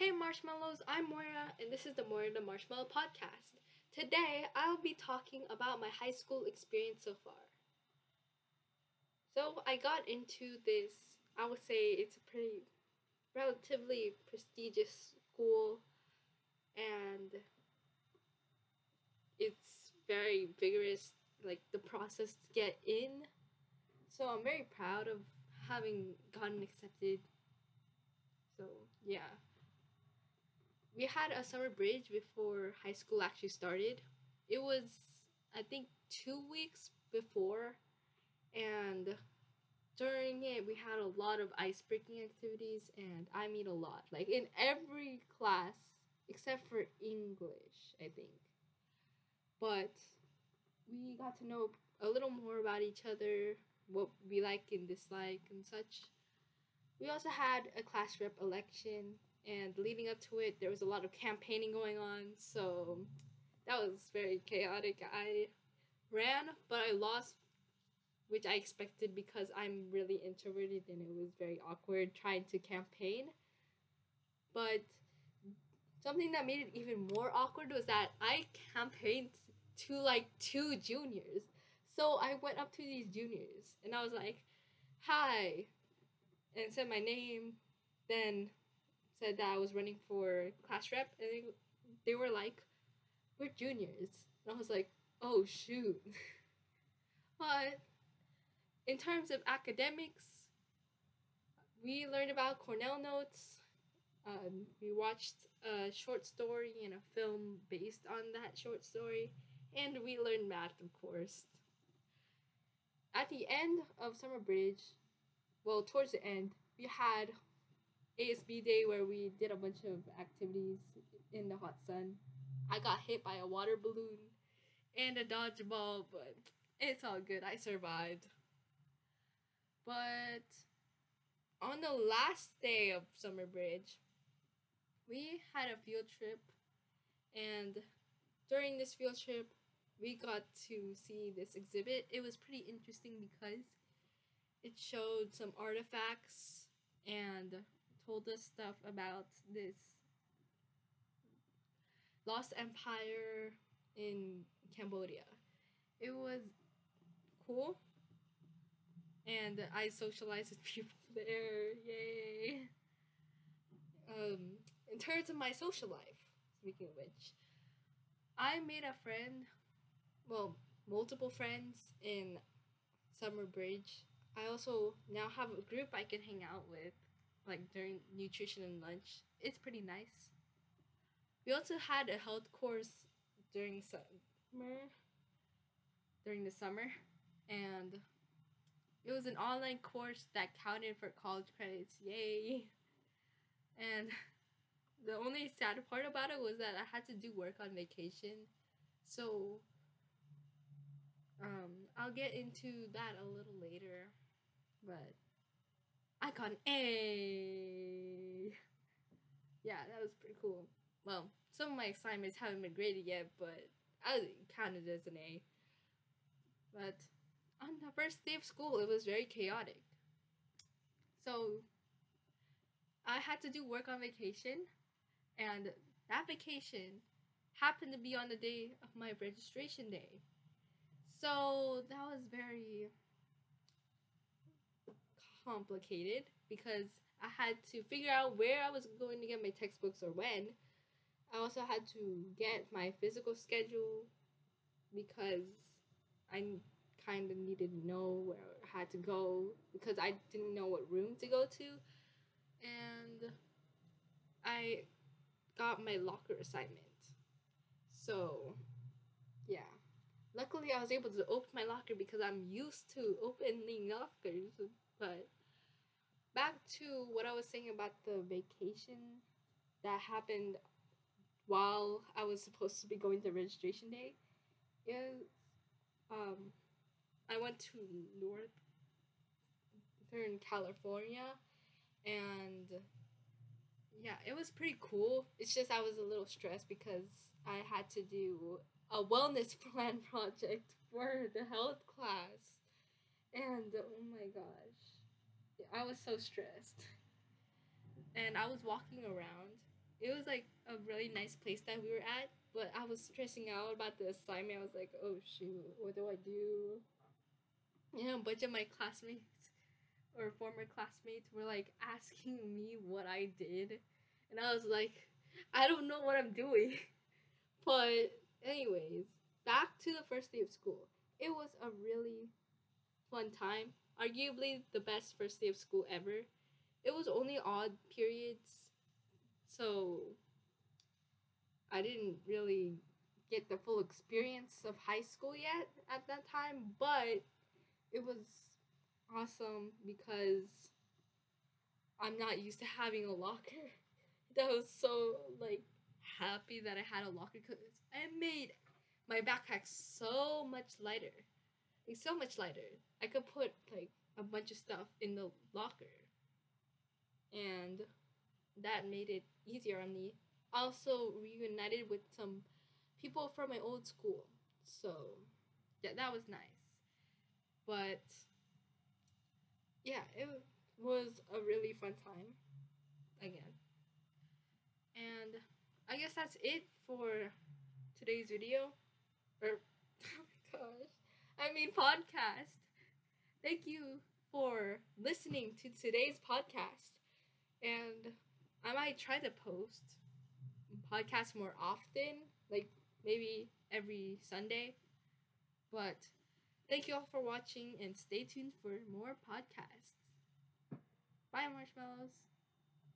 Hey Marshmallows, I'm Moira, and this is the Moira the Marshmallow Podcast. Today, I'll be talking about my high school experience so far. So, I got into this, I would say it's a pretty relatively prestigious school, and it's very vigorous, like the process to get in. So, I'm very proud of having gotten accepted. So, yeah we had a summer bridge before high school actually started. It was I think two weeks before, and during it we had a lot of ice breaking activities, and I mean a lot, like in every class except for English, I think. But we got to know a little more about each other, what we like and dislike and such. We also had a class rep election and leading up to it there was a lot of campaigning going on so that was very chaotic. I ran but i lost which i expected because i'm really introverted and it was very awkward trying to campaign. But something that made it even more awkward was that i campaigned to like two juniors. So i went up to these juniors and i was like hi and said my name. Then said that I was running for class rep, and they, they were like, "We're juniors," and I was like, "Oh shoot!" but in terms of academics, we learned about Cornell notes. Um, we watched a short story and a film based on that short story, and we learned math, of course. At the end of Summer Bridge, well, towards the end, we had ASB day where we did a bunch of activities in the hot sun. I got hit by a water balloon and a dodgeball, but it's all good. I survived. But on the last day of Summer Bridge, we had a field trip, and during this field trip, we got to see this exhibit. It was pretty interesting because it showed some artifacts and told us stuff about this lost empire in Cambodia. It was cool. And I socialized with people there. Yay. Um, in terms of my social life, speaking of which, I made a friend, well, multiple friends in Summer Bridge. I also now have a group I can hang out with like during nutrition and lunch. It's pretty nice. We also had a health course during summer. During the summer, and it was an online course that counted for college credits. Yay! And the only sad part about it was that I had to do work on vacation. So um, I'll get into that a little later. But I got an A. Yeah, that was pretty cool. Well, some of my assignments haven't been graded yet, but I counted as an A. But on the first day of school, it was very chaotic. So I had to do work on vacation, and that vacation happened to be on the day of my registration day. So that was very complicated because I had to figure out where I was going to get my textbooks or when. I also had to get my physical schedule because I kind of needed to know where I had to go because I didn't know what room to go to. And I got my locker assignment. So, yeah. Luckily, I was able to open my locker because I'm used to opening lockers, back to what I was saying about the vacation that happened while I was supposed to be going to registration day is um I went to Northern California and yeah, it was pretty cool. It's just I was a little stressed because I had to do a wellness plan project for the health class. And oh my gosh I was so stressed. And I was walking around it was like a really nice place that we were at, but I was stressing out about the assignment. I was like, oh shoot, what do I do? You know, a bunch of my classmates or former classmates were like asking me what I did, and I was like, I don't know what I'm doing. but anyways, back to the first day of school. It was a really fun time. Arguably the best first day of school ever. It was only odd periods so I didn't really get the full experience of high school yet at that time, but it was awesome because I'm not used to having a locker. That was so like happy that I had a locker because it made my backpack so much lighter. Like so much lighter. I could put like a bunch of stuff in the locker. And that made it easier on me. Also reunited with some people from my old school. So yeah, that was nice. But yeah, it was a really fun time again. And I guess that's it for today's video. Or oh my gosh. I mean podcast. Thank you for listening to today's podcast. And I might try to post podcasts more often, like maybe every Sunday. But thank you all for watching and stay tuned for more podcasts. Bye, marshmallows.